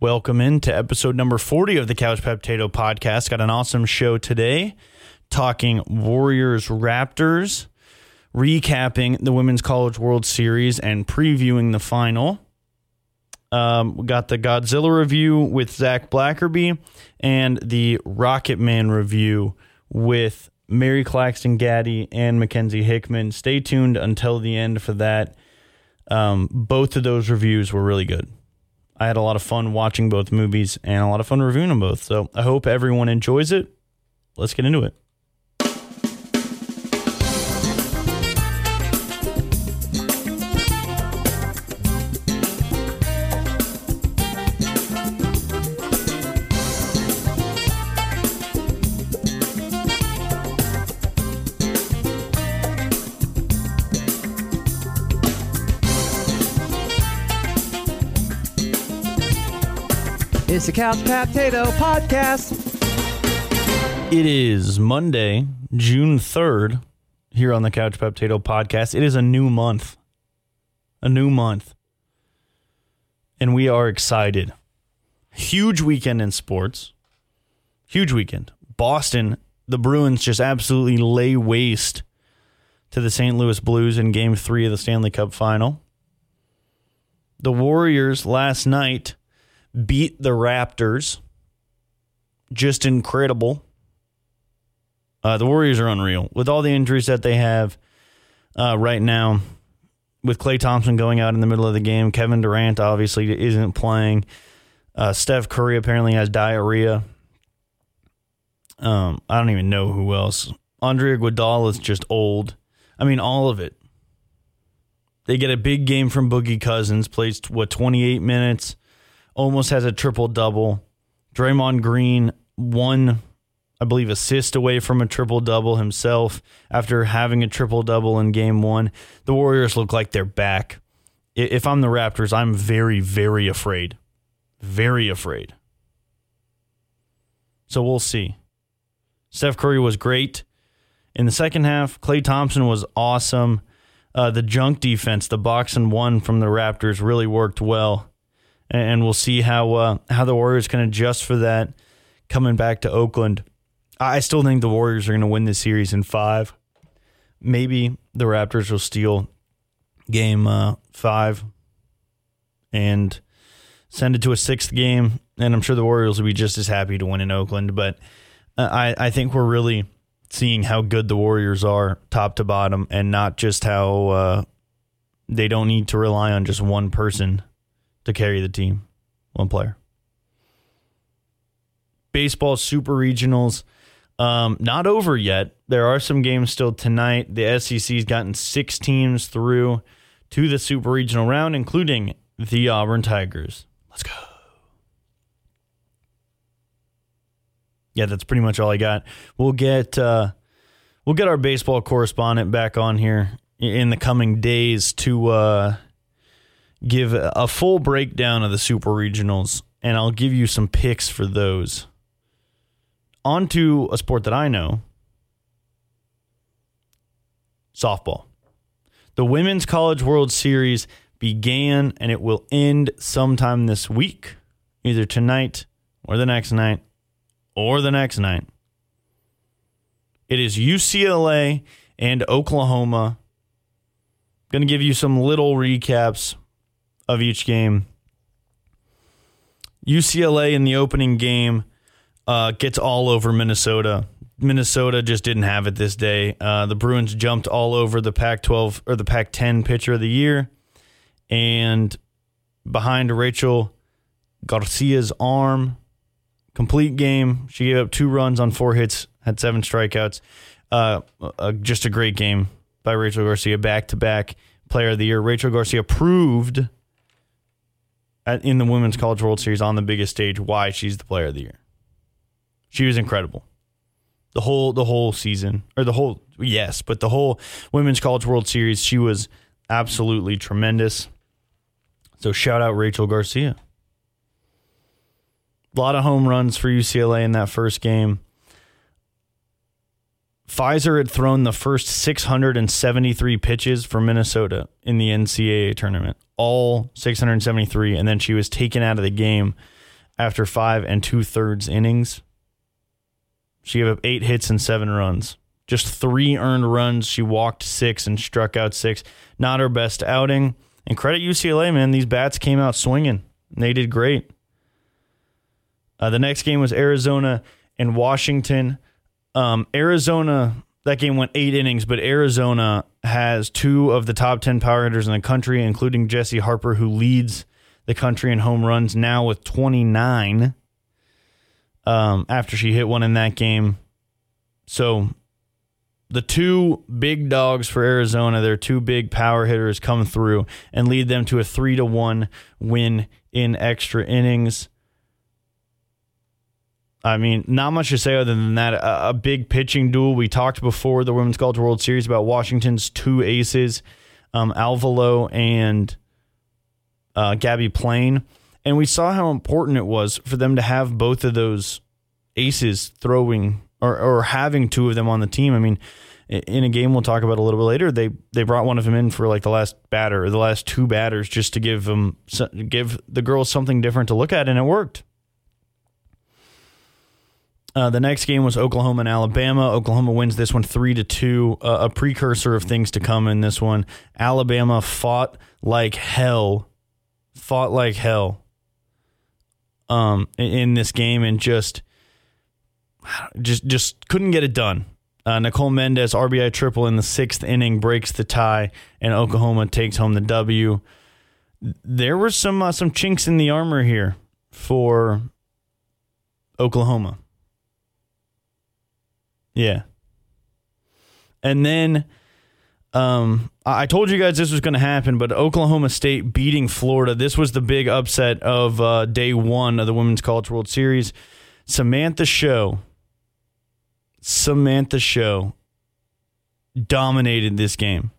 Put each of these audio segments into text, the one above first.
Welcome into episode number 40 of the Couch Potato Podcast. Got an awesome show today talking Warriors Raptors, recapping the Women's College World Series, and previewing the final. Um, we got the Godzilla review with Zac Blackerby and the Rocketman review with Mary-Claxton Gatti and Makenzie Hickman. Stay tuned until the end for that. Um, both of those reviews were really good. I had a lot of fun watching both movies and a lot of fun reviewing them both. So I hope everyone enjoys it. Let's get into it. Couch Potato Podcast. It is Monday, June 3rd, here on the Couch Potato Podcast. It is a new month. A new month. And we are excited. Huge weekend in sports. Huge weekend. Boston, the Bruins just absolutely lay waste to the St. Louis Blues in game three of the Stanley Cup final. The Warriors last night beat the Raptors. Just incredible. Uh, the Warriors are unreal with all the injuries that they have uh, right now. With Klay Thompson going out in the middle of the game, Kevin Durant obviously isn't playing. Uh, Steph Curry apparently has diarrhea. Um, I don't even know who else. Andre Iguodala is just old. I mean, all of it. They get a big game from Boogie Cousins, plays what twenty eight minutes almost has a triple double. Draymond Green one, I believe, assist away from a triple double himself after having a triple double in game one. The Warriors look like they're back. If I'm the Raptors, I'm very, very afraid. Very afraid. So we'll see. Steph Curry was great in the second half. Klay Thompson was awesome. Uh, the junk defense, the box and one from the Raptors, really worked well and we'll see how uh, how the Warriors can adjust for that coming back to Oakland. I still think the Warriors are going to win this series in five. Maybe the Raptors will steal game uh, five and send it to a sixth game, and I'm sure the Warriors will be just as happy to win in Oakland. But uh, I I think we're really seeing how good the Warriors are top to bottom, and not just how uh, they don't need to rely on just one person to carry the team. One player. Baseball Super Regionals. Um, not over yet. There are some games still tonight. The SEC's gotten six teams through to the Super Regional round, including the Auburn Tigers. Let's go. Yeah, that's pretty much all I got. We'll get uh, we'll get our baseball correspondent back on here in the coming days to uh, give a full breakdown of the super regionals, and I'll give you some picks for those. On to a sport that I know softball. The Women's College World Series began and it will end sometime this week, either tonight or the next night or the next night. It is UCLA and Oklahoma. Going to give you some little recaps of each game. UCLA in the opening game uh, gets all over Minnesota. Minnesota just didn't have it this day. Uh, the Bruins jumped all over the Pac 12 or the Pac 10 pitcher of the year. And behind Rachel Garcia's arm, complete game. She gave up two runs on four hits, had seven strikeouts. Uh, uh, just a great game by Rachel Garcia, back to back player of the year. Rachel Garcia proved at, in the Women's College World Series on the biggest stage why she's the player of the year. She was incredible. The whole the whole season or the whole yes, but the whole Women's College World Series she was absolutely tremendous. So shout out Rachel Garcia. A lot of home runs for UCLA in that first game. Fiser had thrown the first 673 pitches for Minnesota in the NCAA tournament, all 673, and then she was taken out of the game after five and two thirds innings. She gave up eight hits and seven runs. Just three earned runs. She walked six and struck out six. Not her best outing. And credit UCLA, man. These bats came out swinging. They did great. Uh, the next game was Arizona and Washington. Um, Arizona, that game went eight innings, but Arizona has two of the top 10 power hitters in the country, including Jessie Harper, who leads the country in home runs now with 29 um, after she hit one in that game. So the two big dogs for Arizona, their two big power hitters come through and lead them to a three to one win in extra innings. I mean, not much to say other than that. A, a, big pitching duel. We talked before the Women's College World Series about Washington's two aces, um, Alvelo and uh, Gabbie Plain. And we saw how important it was for them to have both of those aces throwing or, or having two of them on the team. I mean, in a game we'll talk about a little bit later, they they brought one of them in for like the last batter or the last two batters just to give them give the girls something different to look at, and it worked. Uh, the next game was Oklahoma and Alabama. Oklahoma wins this one three to two. Uh, a precursor of things to come in this one. Alabama fought like hell, fought like hell. Um, in, in this game and just, just, just couldn't get it done. Uh, Nicole Mendes RBI triple in the sixth inning breaks the tie, and Oklahoma takes home the W. There were some uh, some chinks in the armor here for Oklahoma. Yeah. And then um, I told you guys this was going to happen, but Oklahoma State beating Florida. This was the big upset of uh, day one of the Women's College World Series. Samantha Show, Samantha Show dominated this game.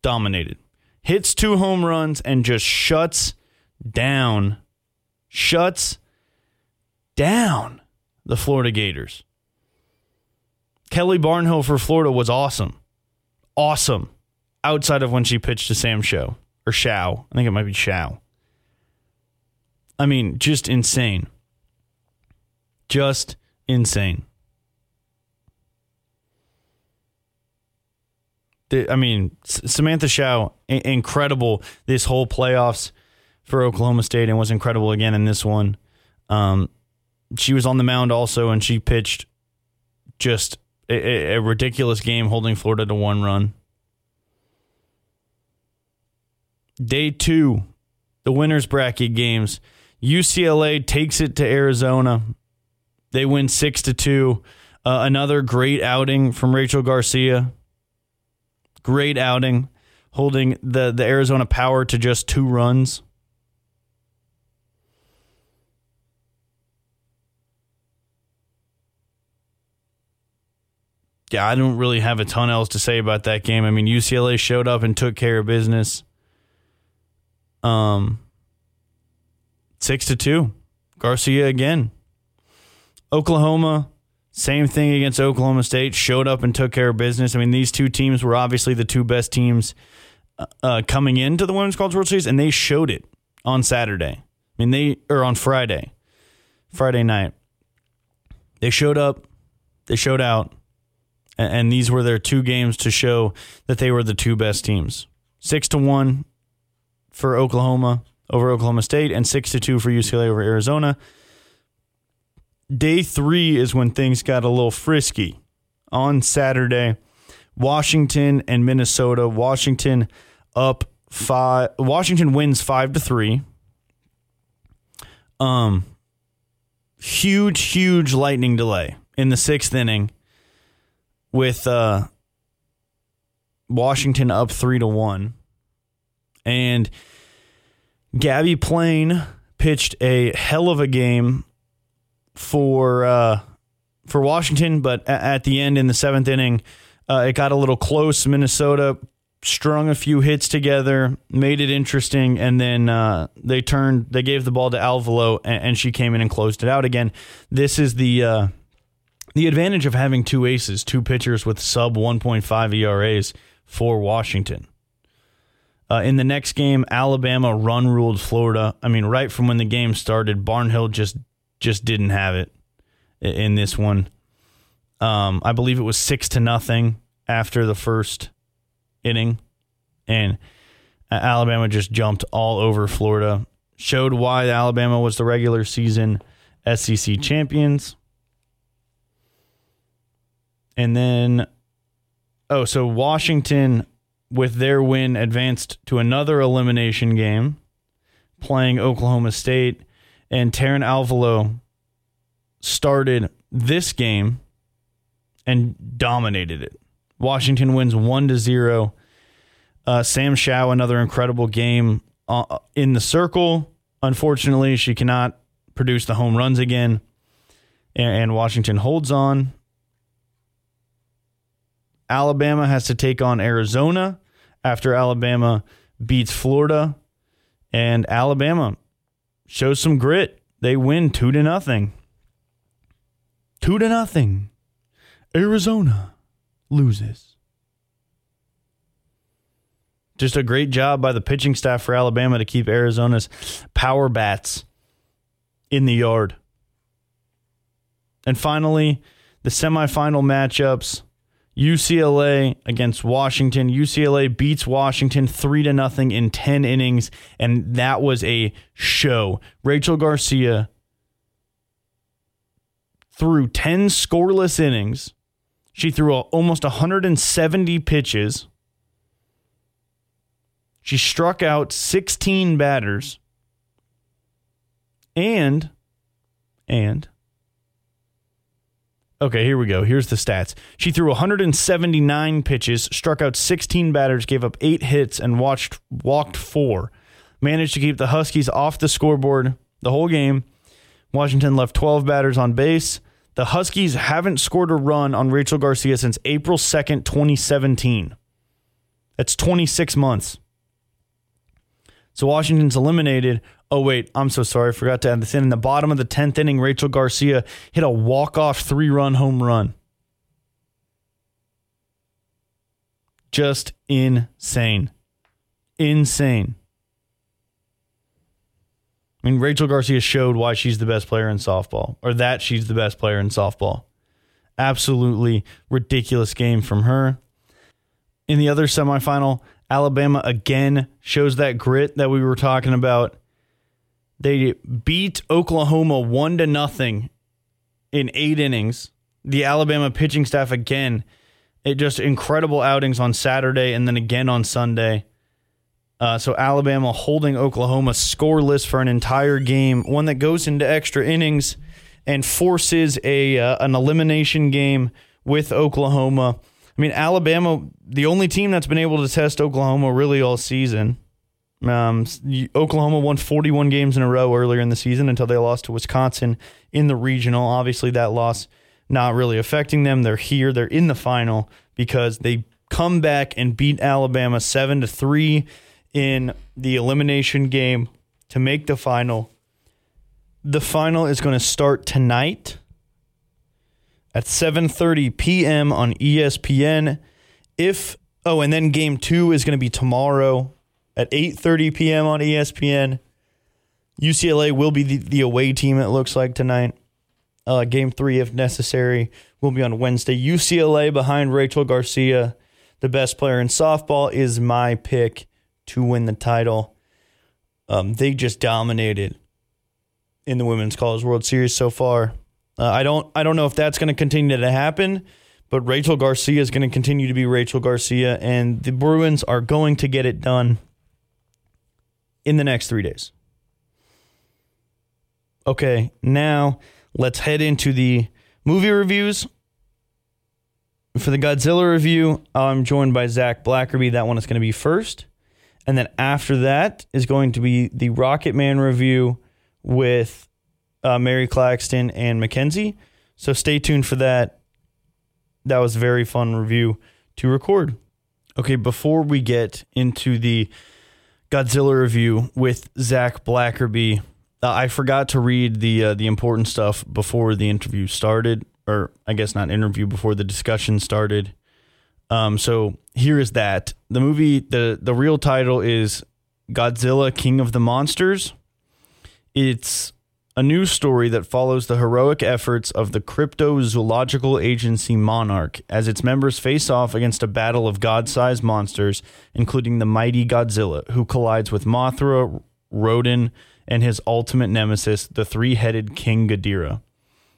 Dominated. Hits two home runs and just shuts down, shuts down the Florida Gators. Kelly Barnhill for Florida was awesome. Awesome. Outside of when she pitched to Sam Show or Shao. I think it might be Shao. I mean, just insane. Just insane. I mean, Samantha Shao, incredible this whole playoffs for Oklahoma State and was incredible again in this one. Um, she was on the mound also, and she pitched just a, a ridiculous game, holding Florida to one run. Day two, the winners bracket games. UCLA takes it to Arizona. They win six to two. Uh, another great outing from Rachel Garcia. Great outing, holding the the Arizona Power to just two runs. Yeah, I don't really have a ton else to say about that game. I mean, UCLA showed up and took care of business. Um, six to two, Garcia again. Oklahoma, same thing against Oklahoma State. Showed up and took care of business. I mean, these two teams were obviously the two best teams uh, uh coming into the Women's College World Series, and they showed it on Saturday. I mean, they or on Friday, Friday night. They showed up. They showed out and these were their two games to show that they were the two best teams. Six to one for Oklahoma over Oklahoma State, and six to two for UCLA over Arizona. Day three is when things got a little frisky. On Saturday, Washington and Minnesota. Washington up five. Washington wins five to three. Um, huge, huge lightning delay in the sixth inning with uh, Washington up three to one, and Gabbie Plain pitched a hell of a game for uh, for Washington, but at the end in the seventh inning, uh, it got a little close. Minnesota strung a few hits together, made it interesting, and then uh, they turned. They gave the ball to Alvelo, and, and, she came in and closed it out again. This is the uh, the advantage of having two aces, two pitchers with sub 1.5 ERAs for Washington. Uh, in the next game, Alabama run ruled Florida. I mean, right from when the game started, Barnhill just just didn't have it in this one. Um, I believe it was six to nothing after the first inning, and Alabama just jumped all over Florida. Showed why Alabama was the regular season SEC champions. And then, oh, so Washington with their win, advanced to another elimination game, playing Oklahoma State. And Taran Alvelo started this game and dominated it. Washington wins one to zero. Uh, Sam Shaw, another incredible game uh, in the circle. Unfortunately, she cannot produce the home runs again, and, and Washington holds on. Alabama has to take on Arizona after Alabama beats Florida, and Alabama shows some grit. They win two to nothing. Two to nothing. Arizona loses. Just a great job by the pitching staff for Alabama to keep Arizona's power bats in the yard. And finally, the semifinal matchups UCLA against Washington. UCLA beats Washington 3 to nothing in 10 innings and that was a show. Rachel Garcia threw 10 scoreless innings. She threw almost 170 pitches. She struck out 16 batters. And and Okay, here we go. Here's the stats. She threw 179 pitches, struck out 16 batters, gave up 8 hits and watched walked 4. Managed to keep the Huskies off the scoreboard the whole game. Washington left 12 batters on base. The Huskies haven't scored a run on Rachel Garcia since April 2nd, 2017. That's 26 months. So Washington's eliminated Oh, wait, I'm so sorry. I forgot to add this in. In the bottom of the 10th inning, Rachel Garcia hit a walk-off three-run home run. Just insane. Insane. I mean, Rachel Garcia showed why she's the best player in softball, or that she's the best player in softball. Absolutely ridiculous game from her. In the other semifinal, Alabama again shows that grit that we were talking about they beat Oklahoma one to nothing in eight innings. The Alabama pitching staff again, it just incredible outings on Saturday and then again on Sunday. Uh, so Alabama holding Oklahoma scoreless for an entire game, one that goes into extra innings and forces a uh, an elimination game with Oklahoma. I mean, Alabama, the only team that's been able to test Oklahoma really all season. Um, Oklahoma won 41 games in a row earlier in the season until they lost to Wisconsin in the regional. Obviously, that loss not really affecting them. They're here. They're in the final because they come back and beat Alabama seven to three in the elimination game to make the final. The final is going to start tonight at 7:30 p.m. on ESPN. If oh, and then game 2 is going to be tomorrow at 8:30 p.m. on ESPN. UCLA will be the, the away team. It looks like tonight. Uh, game three, if necessary, will be on Wednesday. UCLA behind Rachel Garcia, the best player in softball, is my pick to win the title. Um, they just dominated in the Women's College World Series so far. Uh, I don't I don't know if that's going to continue to happen, but Rachel Garcia is going to continue to be Rachel Garcia, and the Bruins are going to get it done in the next three days. Okay, now let's head into the movie reviews. For the Godzilla review, I'm joined by Zac Blackerby. That one is going to be first. And then after that is going to be the Rocketman review with uh, Mary-Claxton and Makenzie. So stay tuned for that. That was a very fun review to record. Okay, before we get into the Godzilla review with Zac Blackerby. Uh, I forgot to read the uh, the important stuff before the interview started, or I guess not interview before the discussion started. Um, so here is that the movie the the real title is Godzilla King of the Monsters. It's a news story that follows the heroic efforts of the cryptozoological agency Monarch as its members face off against a battle of god-sized monsters, including the mighty Godzilla, who collides with Mothra, Rodan, and his ultimate nemesis, the three-headed King Ghidorah.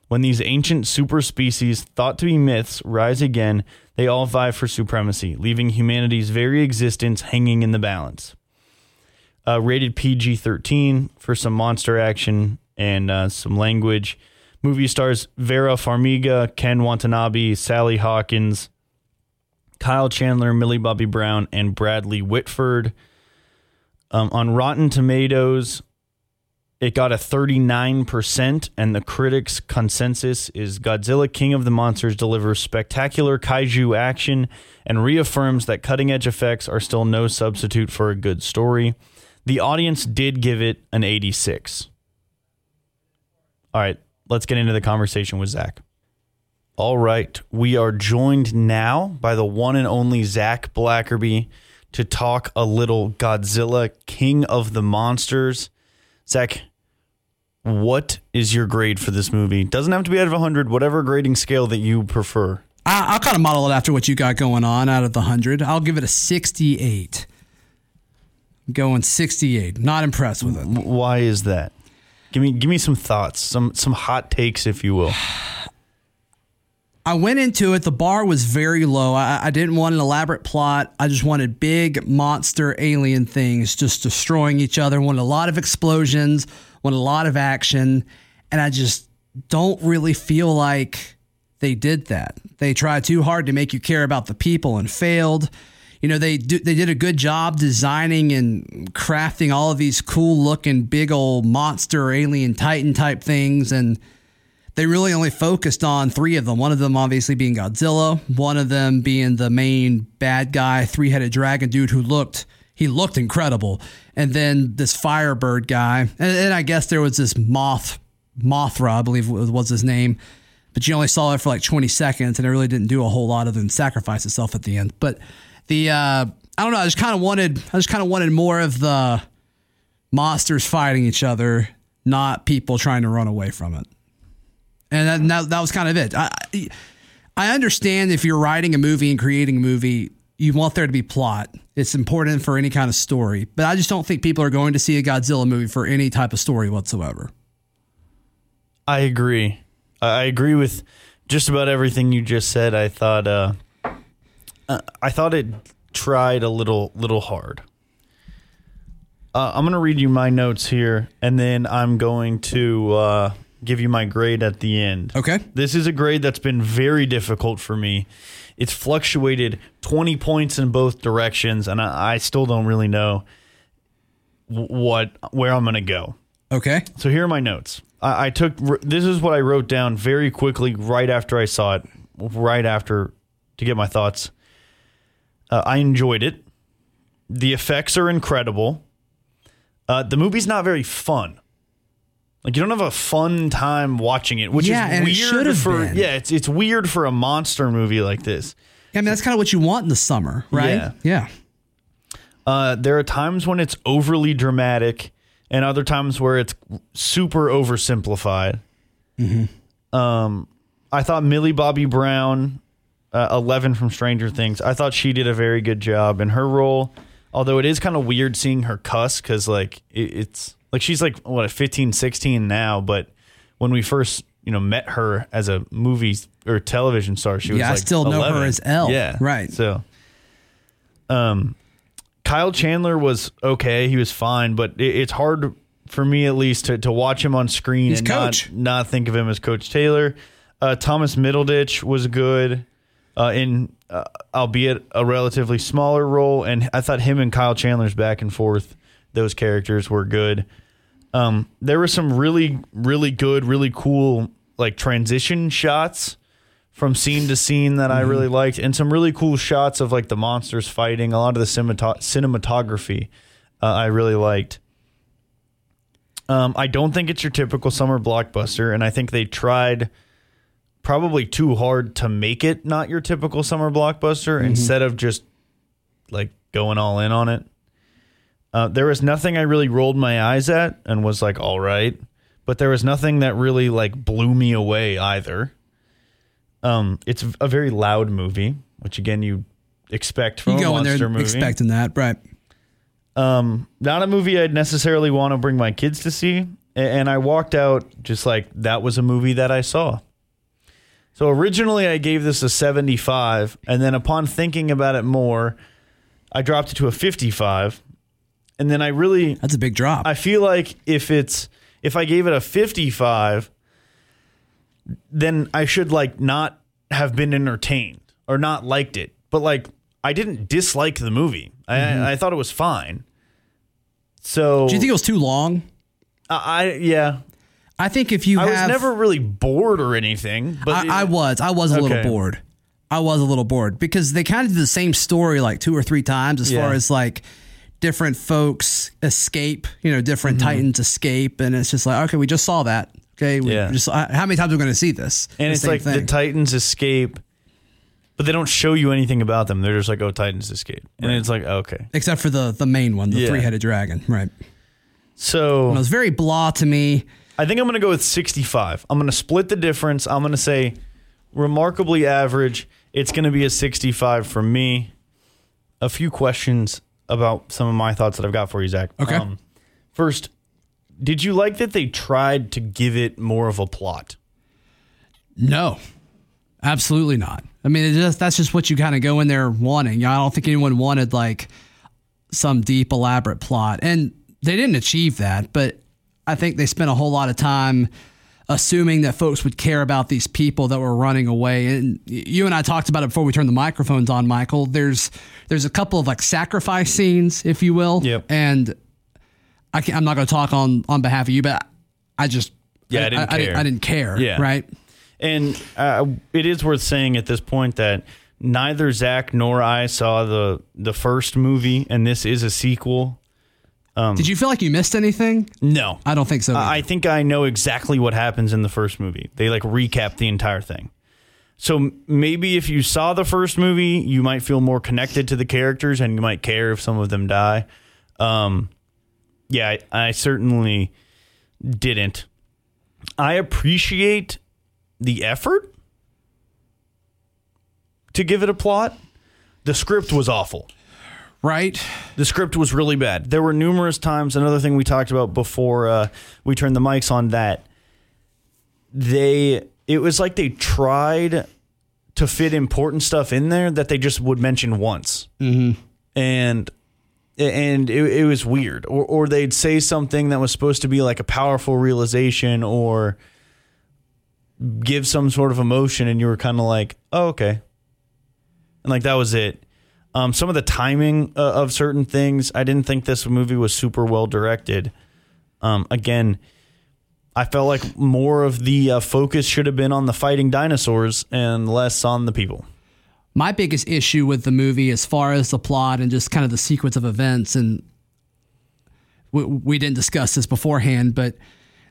When these ancient super species, thought to be myths, rise again, they all vie for supremacy, leaving humanity's very existence hanging in the balance. Uh, rated PG 13 for some monster action and uh, some language. Movie stars Vera Farmiga, Ken Watanabe, Sally Hawkins, Kyle Chandler, Millie Bobby Brown, and Bradley Whitford. Um, on Rotten Tomatoes, it got a 39%, and the critics' consensus is Godzilla King of the Monsters delivers spectacular kaiju action and reaffirms that cutting edge effects are still no substitute for a good story. The audience did give it an 86. All right, let's get into the conversation with Zac. All right, we are joined now by the one and only Zac Blackerby to talk a little Godzilla King of the Monsters. Zac, what is your grade for this movie? Doesn't have to be out of 100, whatever grading scale that you prefer. I, will kind of model it after what you got going on out of the 100. I'll give it a 68. Going 68. Not impressed with it. Why is that? Give me give me some thoughts, some some hot takes, if you will. I went into it. The bar was very low. I, I, didn't want an elaborate plot. I just wanted big monster alien things just destroying each other. Wanted a lot of explosions. Wanted a lot of action, and I just don't really feel like they did that. They tried too hard to make you care about the people and failed you know they do, they did a good job designing and crafting all of these cool looking big old monster alien titan type things. And they really only focused on three of them one of them obviously being godzilla one of them being the main bad guy three-headed dragon dude who looked he looked incredible. And then this firebird guy and, and i guess there was this moth mothra i believe was his name but you only saw it for like 20 seconds and it really didn't do a whole lot other than sacrifice itself at the end. But the uh, I don't know. I just kind of wanted I just kind of wanted more of the monsters fighting each other, not people trying to run away from it. And that, that was kind of it. I I understand if you're writing a movie and creating a movie, you want there to be plot. It's important for any kind of story, but I just don't think people are going to see a Godzilla movie for any type of story whatsoever. I agree. I agree with just about everything you just said. I thought uh, uh, I thought it tried a little little hard. Uh, I'm going to read you my notes here, and then I'm going to uh, give you my grade at the end. Okay. This is a grade that's been very difficult for me. It's fluctuated 20 points in both directions, and I, I still don't really know what where I'm going to go. Okay. So here are my notes. I, I took this is what I wrote down very quickly right after I saw it, right after to get my thoughts. Uh, I enjoyed it. The effects are incredible. Uh, the movie's not very fun. Like you don't have a fun time watching it, which yeah, is weird for been. yeah, it's it's weird for a monster movie like this. I mean, that's kind of what you want in the summer, right? Yeah. Yeah. Uh, there are times when it's overly dramatic, and other times where it's super oversimplified. Mm-hmm. Um, I thought Millie Bobby Brown uh, Eleven from Stranger Things. I thought she did a very good job in her role. Although it is kind of weird seeing her cuss because like it, it's like she's like what 15, 16 now, but when we first you know met her as a movie or television star, she was yeah. Like I still 11. know her as El. Yeah, right. So, um, Kyle Chandler was okay. He was fine, but it, it's hard for me at least to, to watch him on screen He's and coach. not not think of him as Coach Taylor. Uh, Thomas Middleditch was good uh, in uh, albeit a relatively smaller role. And I thought him and Kyle Chandler's back and forth, those characters were good. Um, there were some really, really good, really cool like transition shots from scene to scene that I really liked, and some really cool shots of like the monsters fighting. A lot of the cinemat- cinematography uh, I really liked. Um, I don't think it's your typical summer blockbuster, and I think they tried probably too hard to make it not your typical summer blockbuster mm-hmm. instead of just like going all in on it. Uh, there was nothing I really rolled my eyes at and was like, all right, but there was nothing that really like blew me away either. Um, it's a very loud movie, which again you expect from You a go in monster there movie. expecting that, right? Um, not a movie I'd necessarily want to bring my kids to see. And I walked out just like that was a movie that I saw. So originally I gave this a 75, and then upon thinking about it more, I dropped it to a 55. And then I really That's a big drop. I feel like if it's if I gave it a 55, then I should like not have been entertained or not liked it. But like I didn't dislike the movie. I I mm-hmm. thought it was fine. So Do you think it was too long? I, I yeah. I think if you I have, was never really bored or anything, but I, I was, I was a little Okay. bored. I was a little bored because they kind of did the same story like two or three times as Yeah. far as like different folks escape, you know, different Mm-hmm. titans escape, and it's just like, okay, we just saw that. Okay, we Yeah. just uh, how many times are we going to see this? and The it's same like the thing. Titans escape, but they don't show you anything about them. They're just like, oh, Titans escape, and it's like, okay, except for the the main one, the Yeah. three headed dragon, right? so It was very blah to me. I think I'm going to go with 65. I'm going to split the difference. I'm going to say remarkably average. It's going to be a 65 for me. A few questions about some of my thoughts that I've got for you, Zac. Um, Okay. first, did you like that they tried to give it more of a plot? No, absolutely not. I mean, it just, that's just what you kind of go in there wanting. I don't think anyone wanted like some deep, elaborate plot, and they didn't achieve that. But I think they spent a whole lot of time assuming that folks would care about these people that were running away. And you and I talked about it before we turned the microphones on, Michael. There's there's a couple of like sacrifice scenes, if you will, Yep. and I I'm not going to talk on on behalf of you, but I just Yeah, I didn't I, care. I didn't care. Yeah. right. And uh, it is worth saying at this point that neither Zac nor I saw the the first movie, and this is a sequel. Did you feel like you missed anything? No, I don't think so. I I think I know exactly what happens in the first movie. They like recap the entire thing. So maybe if you saw the first movie, you might feel more connected to the characters and you might care if some of them die. Um, yeah, I, I certainly didn't. I appreciate the effort to give it a plot. The script was awful right? the script was really bad. There were numerous times. Another thing we talked about before uh, we turned the mics on that they it was like they tried to fit important stuff in there that they just would mention once, mm-hmm. and and it, it was weird. Or or they'd say something that was supposed to be like a powerful realization or give some sort of emotion, and you were kind of like, oh okay, and like that was it. Um, some of the timing uh, of certain things, I didn't think this movie was super well directed. Um, again, I felt like more of the uh, focus should have been on the fighting dinosaurs and less on the people. My biggest issue with the movie, as far as the plot and just kind of the sequence of events, and we, we didn't discuss this beforehand, but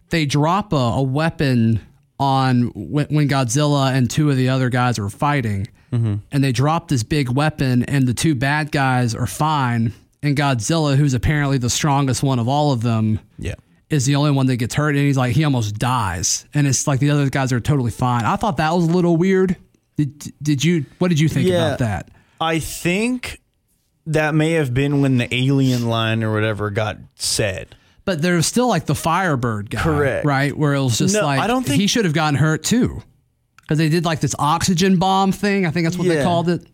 they drop a, a weapon on when, when Godzilla and two of the other guys are fighting, Mm-hmm. and they drop this big weapon, and the two bad guys are fine, and Godzilla, who's apparently the strongest one of all of them, Yeah. is the only one that gets hurt, and he's like he almost dies, and it's like the other guys are totally fine. I thought that was a little weird. Did, did you? What did you think Yeah. about that? I think that may have been when the alien line or whatever got said. But there's still like the Firebird guy, Correct. Right, where it was just No, like I don't think- he should have gotten hurt too, because they did like this oxygen bomb thing. I think that's what they called it.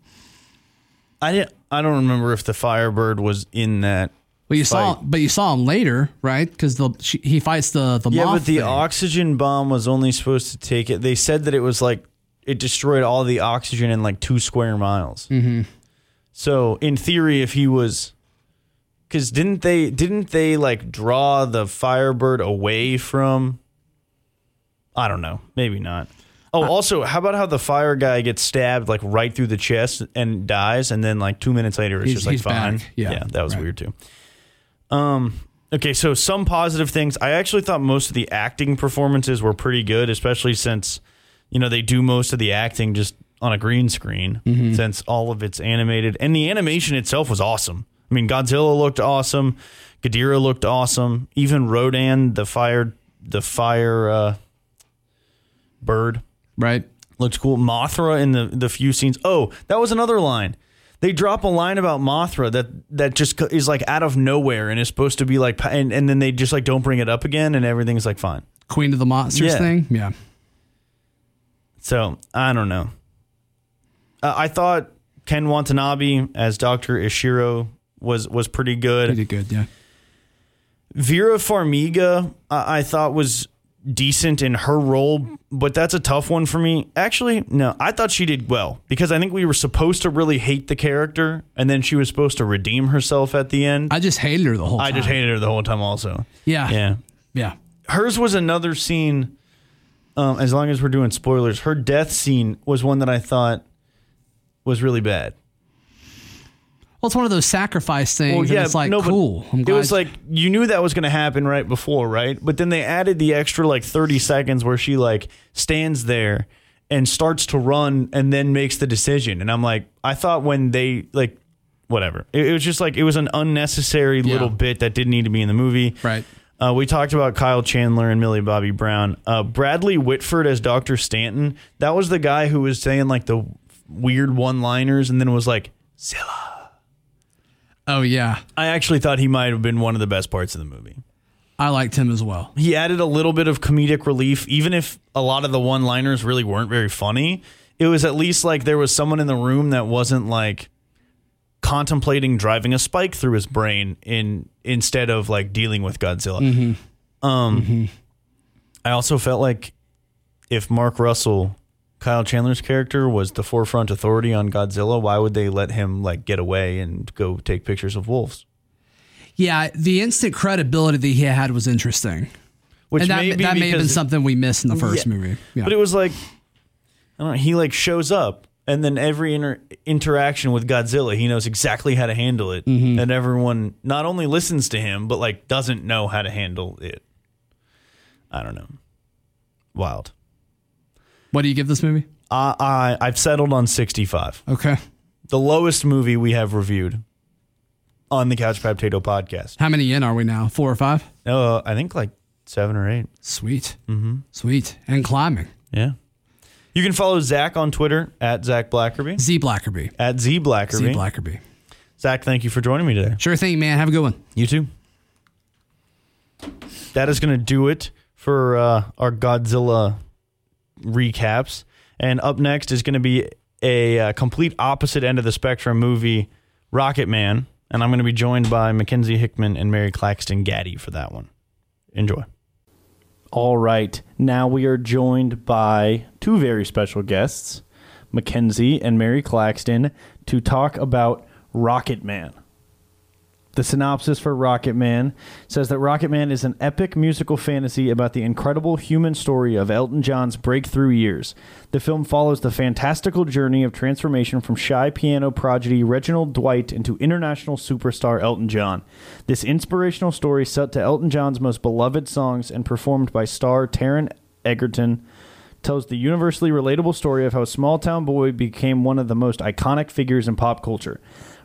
I didn't, I don't remember if the Firebird was in that. But you saw, but you saw him later, right? Because the she, he fights the the Yeah, but the thing. oxygen bomb was only supposed to take it. They said that it was like it destroyed all the oxygen in like two square miles. Mm-hmm. So in theory, if he was, because didn't they didn't they like draw the Firebird away from? I don't know. Maybe not. Oh, also, how about how the fire guy gets stabbed like right through the chest and dies, and then like two minutes later it's He's- just like fine. back. Yeah. that was Right. weird too. Um. Okay, so some positive things. I actually thought most of the acting performances were pretty good, especially since you know they do most of the acting just on a green screen Mm-hmm. since all of it's animated, and the animation itself was awesome. I mean, Godzilla looked awesome, Ghidorah looked awesome, even Rodan, the fire, the fire uh, bird, Right. Looks cool. Mothra in the the few scenes. Oh, that was another line. They drop a line about Mothra that that just is like out of nowhere and is supposed to be like, and, and then they just like don't bring it up again, and everything's like fine. Queen of the Monsters Yeah. thing. Yeah. So I don't know. Uh, I thought Ken Watanabe as Doctor Ishiro was was pretty good. Pretty good. Yeah. Vera Farmiga, I, I thought was decent in her role, but that's a tough one for me. Actually, no, I thought she did well because I think we were supposed to really hate the character, and then she was supposed to redeem herself at the end. I just hated her the whole I time. just hated her the whole time, also. Yeah. Yeah. Yeah. hers was another scene. Um, as long as we're doing spoilers, her death scene was one that I thought was really bad. Well, it's one of those sacrifice things. and it's like no, cool. I'm it was like you knew that was going to happen right before, right? But then they added the extra like thirty seconds where she like stands there and starts to run and then makes the decision, and I'm like, I thought when they like whatever, it, it was just like it was an unnecessary little bit that didn't need to be in the movie, right. uh, we talked about Kyle Chandler and Millie Bobby Brown. Uh, Bradley Whitford as Dr. Stanton. That was the guy who was saying like the weird one liners and then was like, Zilla. Oh yeah. I actually thought he might have been one of the best parts of the movie. I liked him as well. He added a little bit of comedic relief, even if a lot of the one liners really weren't very funny. It was at least like there was someone in the room that wasn't like contemplating driving a spike through his brain in instead of like dealing with Godzilla. Um, I also felt like if Mark Russell, Kyle Chandler's character, was the forefront authority on Godzilla, why would they let him like get away and go take pictures of wolves? Yeah, the instant credibility that he had was interesting. Which and that, may that may have been something we missed in the first Yeah. movie. Yeah. But it was like, I don't know, he like shows up and then every inter- interaction with Godzilla, he knows exactly how to handle it. Mm-hmm. And everyone not only listens to him, but like doesn't know how to handle it. I don't know. Wild. What do you give this movie? I, I I've settled on 65. Okay. The lowest movie we have reviewed on the Couch Potato podcast. How many in are we now? Four or five? Uh, I think like seven or eight. Sweet. Mm-hmm. Sweet. And climbing. Yeah. You can follow Zac on Twitter at Zac Blackerby, Z Blackerby. at Z Blackerby. Z Blackerby. Zac, thank you for joining me today. Sure thing, man. Have a good one. You too. That is going to do it for uh, our Godzilla recaps. And up next is going to be a, uh complete opposite end of the spectrum movie, Rocketman. And I'm going to be joined by Makenzie Hickman and Mary-Claxton Gatti for that one. Enjoy. All right. Now we are joined by two very special guests, Makenzie and Mary-Claxton, to talk about Rocketman. The synopsis for Rocketman says that Rocketman is an epic musical fantasy about the incredible human story of Elton John's breakthrough years. The film follows the fantastical journey of transformation from shy piano prodigy Reginald Dwight into international superstar Elton John. This inspirational story, set to Elton John's most beloved songs and performed by star Taron Egerton, tells the universally relatable story of how a small town boy became one of the most iconic figures in pop culture.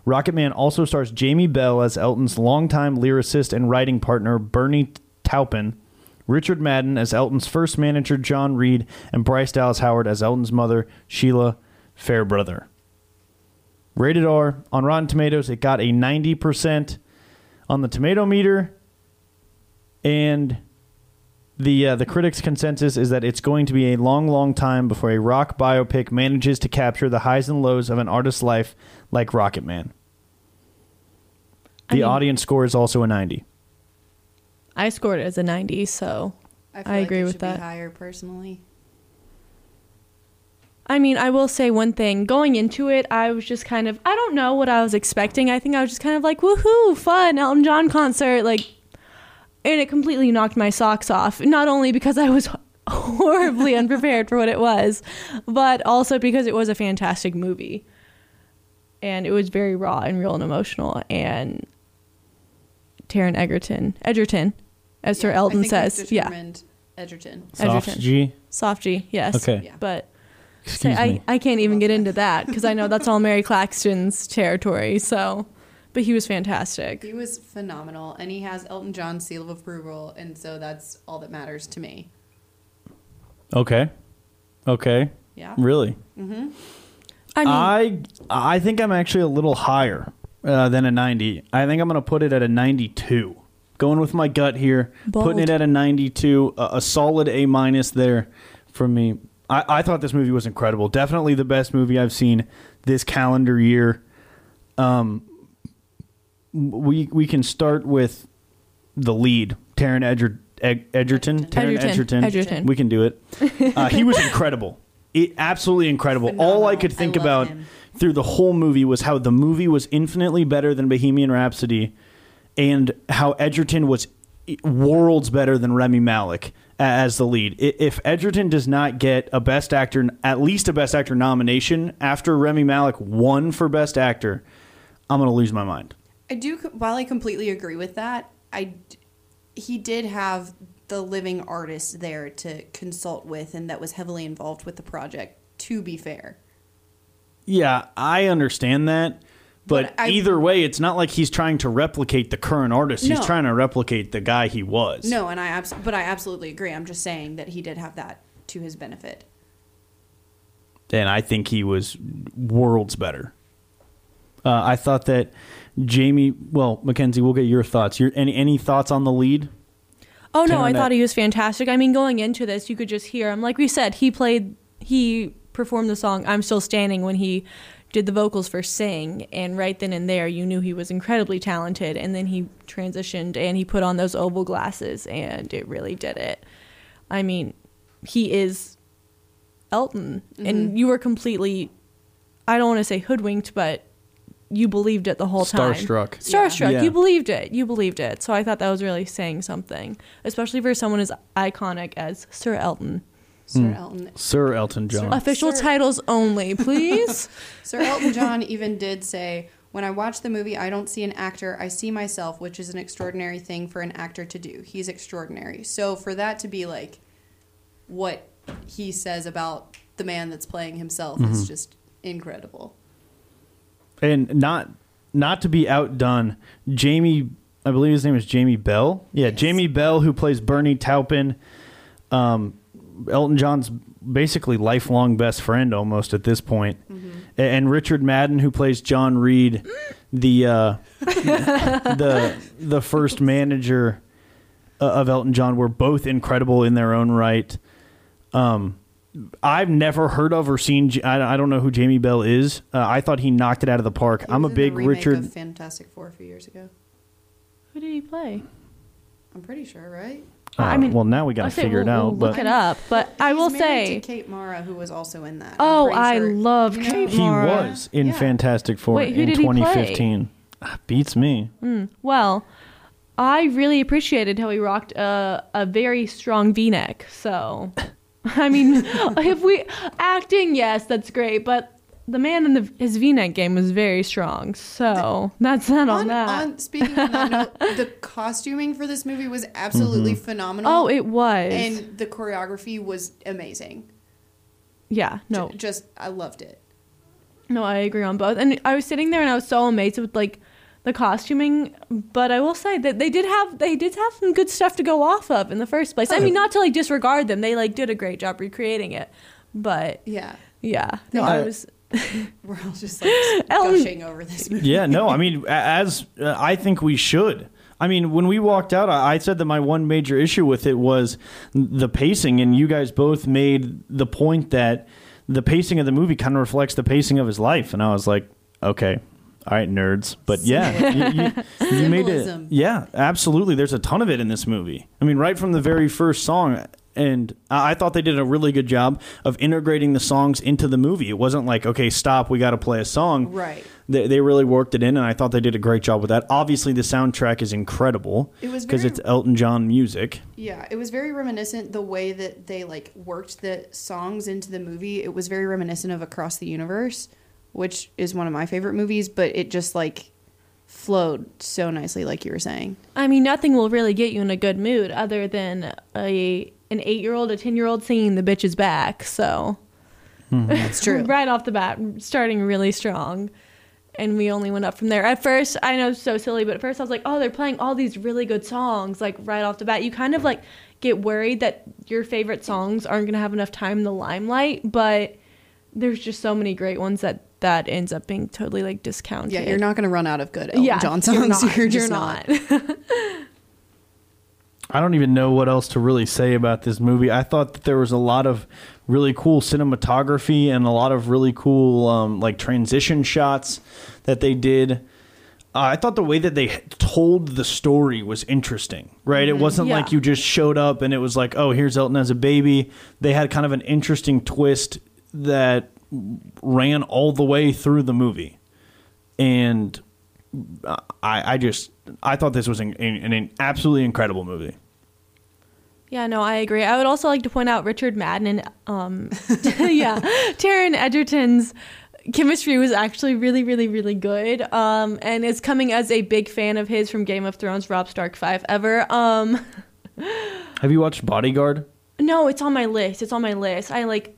Rocketman also stars Jamie Bell as Elton's longtime lyricist and writing partner Bernie Taupin, Richard Madden as Elton's first manager John Reid, and Bryce Dallas Howard as Elton's mother Sheila Fairbrother. Rated R on Rotten Tomatoes, it got a 90% on the tomato meter, and the uh, the critics' consensus is that it's going to be a long, long time before a rock biopic manages to capture the highs and lows of an artist's life like Rocketman. I The mean- audience score is also a 90. I scored it as a 90, so I, feel I like agree it with should that. Be higher personally. I mean, I will say one thing. Going into it, I was just kind of, I don't know what I was expecting. I think I was just kind of like, woohoo, fun, Elton John concert. Like, and it completely knocked my socks off. Not only because I was horribly unprepared for what it was, but also because it was a fantastic movie. And it was very raw and real and emotional. And Taron Egerton, Edgerton, as Sir Yeah, I Elton think we've says. Yeah. determined Edgerton. Soft Edgerton. G. Soft G, yes. Okay. Yeah. But Excuse I, me. I can't even get into that because I know that's all Mary-Claxton's territory. So, but he was fantastic. He was phenomenal, and he has Elton John's seal of approval, and so that's all that matters to me. Okay. Okay. Yeah. Really? Mm-hmm. I mean, I I think I'm actually a little higher uh, than a 90. I think I'm going to put it at a 92. Going with my gut here, putting it at a 92, a, a solid A minus there for me. I, I thought this movie was incredible. Definitely the best movie I've seen this calendar year. Um, we we can start with the lead, Taron Edger, Ed, Egerton. Taron Egerton. Egerton. Egerton. We can do it. Uh, he was incredible. It, absolutely incredible. All I could think I about him. through the whole movie was how the movie was infinitely better than Bohemian Rhapsody, and how Egerton was worlds better than Rami Malek as the lead. If Egerton does not get a Best Actor, at least a Best Actor nomination after Rami Malek won for Best Actor, I'm going to lose my mind. I do. While I completely agree with that, I he did have the living artist there to consult with, and that was heavily involved with the project. To be fair, Yeah, I understand that. But, But I- either way, it's not like he's trying to replicate the current artist. He's trying to replicate the guy he was. no, and I abs- but I absolutely agree. I'm just saying that he did have that to his benefit. and I think he was worlds better. Uh, I thought that Jamie. Well, Makenzie, we'll get your thoughts. Your any any thoughts on the lead? Oh no, I thought he was fantastic. I mean, going into this, you could just hear him. Like we said, he played, he performed the song "I'm Still Standing" when he did the vocals for "Sing," and right then and there, you knew he was incredibly talented. And then he transitioned and he put on those oval glasses, and it really did it. I mean, he is Elton, and mm-hmm. you were completely, I don't want to say hoodwinked, but you believed it the whole time. Starstruck. Starstruck. Yeah. You believed it. You believed it. So I thought that was really saying something, especially for someone as iconic as Sir Elton. Sir hmm. Elton. Sir Elton John. Official Sir- titles only, please. Sir Elton John even did say, "When I watch the movie, I don't see an actor. I see myself, which is an extraordinary thing for an actor to do. He's extraordinary." So for that to be like what he says about the man that's playing himself is mm-hmm. just incredible. And not not to be outdone, Jamie. I believe his name is Jamie Bell. Yeah, Jamie Bell, who plays Bernie Taupin. Um, Elton John's basically lifelong best friend almost at this point. A- and Richard Madden, who plays John Reid, the uh, the the first manager uh, of Elton John, were both incredible in their own right. Um, I've never heard of or seen. I don't know who Jamie Bell is. Uh, I thought he knocked it out of the park. He I'm a in big remake Richard. of Fantastic Four a few years ago. Who did he play? I'm pretty sure, right? uh, I mean, well, now we got to figure it we'll- out. we'll look but it up. But I will say, to Kate Mara, who was also in that. Oh, I sure- love you know, Kate Mara. he was in Yeah. Fantastic Four Wait, who in did he play? 2015. Ah, Beats me. well, I really appreciated how he rocked a, a very strong V-neck. So, I mean, if we acting, yes, that's great. But the man in the, his V-neck game was very strong. So that's that on, On, that. on speaking on that note, the costuming for this movie was absolutely Mm-hmm. phenomenal. oh, it was. and the choreography was amazing. yeah, no, J- just I loved it. No, I agree on both. And I was sitting there and I was so amazed with like the costuming, but I will say that they did have they did have some good stuff to go off of in the first place. I mean, not to like disregard them. They like did a great job recreating it. But Yeah, yeah. No, I I- was we're all just like Ellen- gushing over this movie. Yeah, no, I mean, as uh, I think we should. I mean, when we walked out, I I said that my one major issue with it was the pacing, and you guys both made the point that the pacing of the movie kind of reflects the pacing of his life, and I was like, okay. All right, nerds, but yeah, you, you, you made it. Yeah, absolutely. There's a ton of it in this movie. I mean, right from the very first song, and I thought they did a really good job of integrating the songs into the movie. It wasn't like, okay, stop, we got to play a song Right. they, they really worked it in, and I thought they did a great job with that. Obviously, the soundtrack is incredible It was because it's Elton John music. Yeah, it was very reminiscent the way that they like worked the songs into the movie. It was very reminiscent of Across the Universe, which is one of my favorite movies, but it just like flowed so nicely like you were saying. I mean, nothing will really get you in a good mood other than a an eight year old, a ten year old singing "The Bitch Is Back." So mm-hmm. That's true. right off the bat, starting really strong. And we only went up from there. At first, I know it's so silly, but at first I was like, oh, they're playing all these really good songs, like right off the bat. You kind of like get worried that your favorite songs aren't going to have enough time in the limelight, but there's just so many great ones that that ends up being totally like discounted. Yeah, you're not going to run out of good Elton Yeah, John you're songs. not. You're just You're not. I don't even know what else to really say about this movie. I thought that there was a lot of really cool cinematography and a lot of really cool um, like transition shots that they did. Uh, I thought the way that they told the story was interesting, right? It wasn't Yeah. like you just showed up and it was like, oh, here's Elton as a baby. They had kind of an interesting twist that ran all the way through the movie. And I, I just I thought this was an, an, an absolutely incredible movie. Yeah, no, I agree. I would also like to point out Richard Madden and um yeah, Taron Egerton's chemistry was actually really, really, really good. Um and is coming as a big fan of his from Game of Thrones, Rob Stark five ever. Um Have you watched Bodyguard? no, it's on my list. It's on my list. I like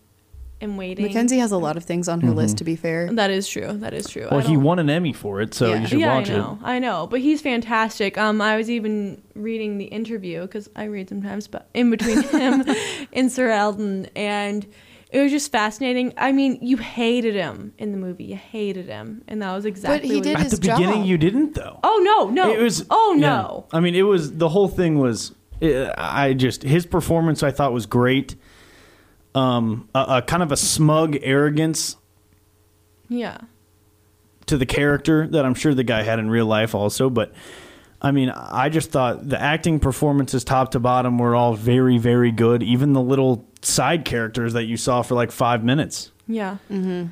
am waiting. Makenzie has a lot of things on her list, to be fair. That is true. That is true. I Well, he won an Emmy for it, so Yeah. you should yeah, watch I know, I know, but he's fantastic. Um, I was even reading the interview because I read sometimes, but in between him and Sir Elton, and it was just fascinating. I mean, you hated him in the movie, you hated him, and that was exactly. he what did it. At his the beginning, you didn't though. Oh no, no! It was. Oh yeah. no! I mean, it was the whole thing was. I just his performance I thought was great. Um, a, a kind of a smug arrogance Yeah, to the character that I'm sure the guy had in real life also, but I mean, I just thought the acting performances top to bottom were all very, very good. Even the little side characters that you saw for like five minutes. yeah. Mm-hmm.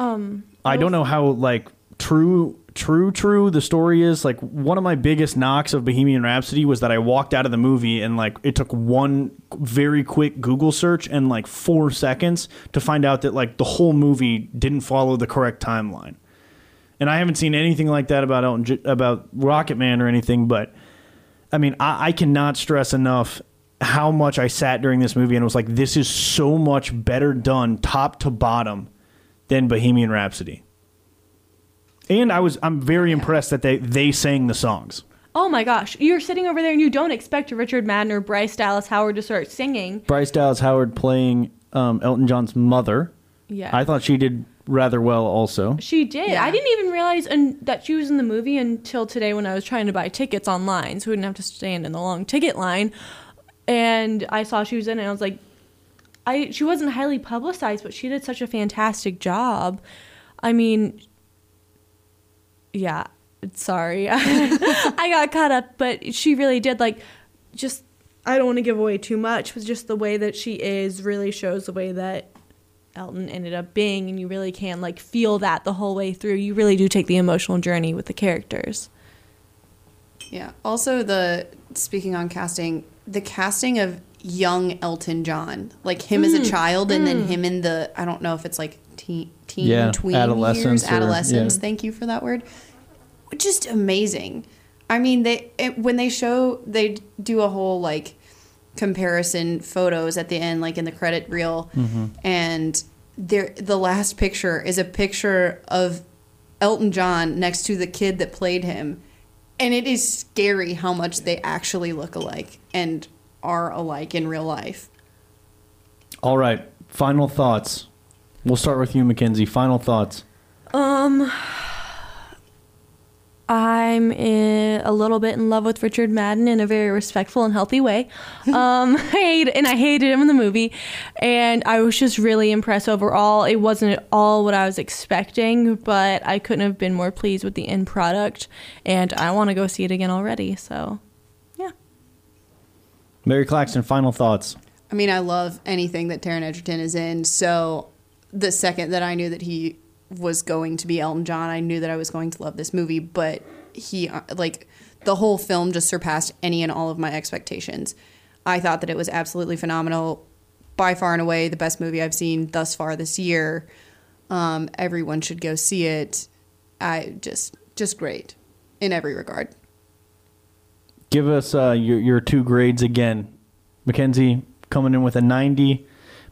Um, I don't know how like true true true the story is like one of my biggest knocks of Bohemian Rhapsody was that I walked out of the movie and like it took one very quick Google search and like 4 seconds to find out that like the whole movie didn't follow the correct timeline. And I haven't seen anything like that about Elton J- about Rocketman or anything but I mean I, I cannot stress enough how much I sat during this movie and was like this is so much better done top to bottom than Bohemian Rhapsody. And I was I'm very impressed that they they sang the songs. oh my gosh, you're sitting over there and you don't expect Richard Madden or Bryce Dallas Howard to start singing. Bryce Dallas Howard playing um, Elton John's mother. Yeah, I thought she did rather well also. She did. Yeah. I didn't even realize un- that she was in the movie until today when I was trying to buy tickets online, so we didn't have to stand in the long ticket line. And I saw she was in it. and I was like, I she wasn't highly publicized, but she did such a fantastic job. I mean, yeah. Sorry, I got caught up, but she really did. Like, just I don't want to give away too much, but just the way that she is really shows the way that Elton ended up being, and you really can like feel that the whole way through. You really do take the emotional journey with the characters. Yeah. Also, the speaking on casting, the casting of young Elton John, like him as a hmm. child, and then hmm. him in the I don't know if it's like teen, teen Yeah, tween adolescence years, or- adolescence. yeah. Thank you for that word. Just amazing. I mean, they it, when they show they do a whole like comparison photos at the end, like in the credit reel, mm-hmm. and there the last picture is a picture of Elton John next to the kid that played him. And it is scary how much they actually look alike and are alike in real life. All right, final thoughts. We'll start with you, Makenzie. Final thoughts. Um, I'm in, a little bit in love with Richard Madden in a very respectful and healthy way. Um, I hate and I hated him in the movie, and I was just really impressed overall. It wasn't at all what I was expecting, but I couldn't have been more pleased with the end product, and I want to go see it again already. So, yeah. Mary-Claxton, final thoughts. I mean, I love anything that Taron Egerton is in. So the second that I knew that he was going to be Elton John, I knew that I was going to love this movie. But he, uh, like, the whole film just surpassed any and all of my expectations. I thought that it was absolutely phenomenal. By far and away, the best movie I've seen thus far this year. Um, everyone should go see it. I just, just great in every regard. Give us uh, your your two grades again. Makenzie coming in with a 90,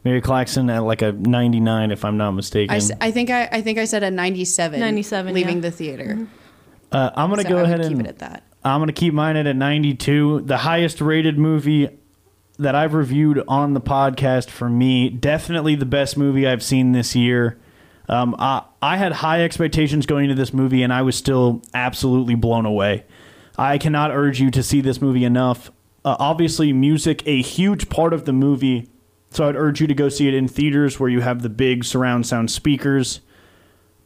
Mary-Claxton at like a 99, if I'm not mistaken. I, s- I think I, I think I said a 97. 97, leaving yeah. the theater. uh, I'm gonna So go I would ahead and keep it at that. I'm gonna keep mine at a 92. The highest rated movie that I've reviewed on the podcast for me, definitely the best movie I've seen this year. Um, I, I had high expectations going into this movie, and I was still absolutely blown away. I cannot urge you to see this movie enough. Uh, obviously, music a huge part of the movie, so I'd urge you to go see it in theaters where you have the big surround sound speakers.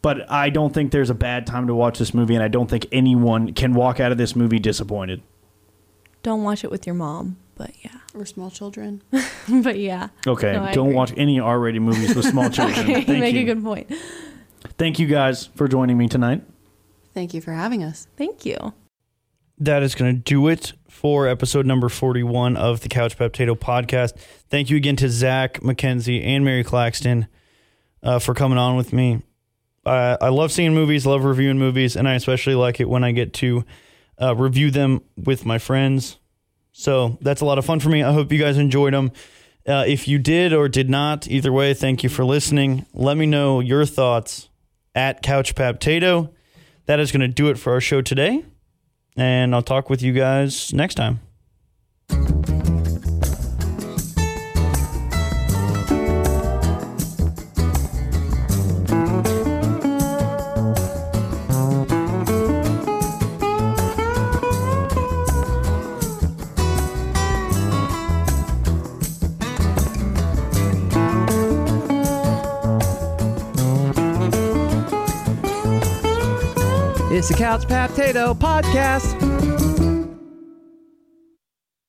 But I don't think there's a bad time to watch this movie, and I don't think anyone can walk out of this movie disappointed. Don't watch it with your mom, but yeah. Or small children. but yeah. Okay, No, don't agree. watch any R-rated movies with small children. Okay, Thank make you. a good point. Thank you guys for joining me tonight. Thank you for having us. Thank you. That is going to do it for episode number 41 of the Couch Potato podcast. Thank you again to Zac, Makenzie, and Mary-Claxton uh, for coming on with me. Uh, I love seeing movies, love reviewing movies, and I especially like it when I get to uh, review them with my friends. So that's a lot of fun for me. I hope you guys enjoyed them. Uh, if you did or did not, either way, thank you for listening. Let me know your thoughts at Couch Potato. That is going to do it for our show today and I'll talk with you guys next time. It's the Couch Potato Podcast.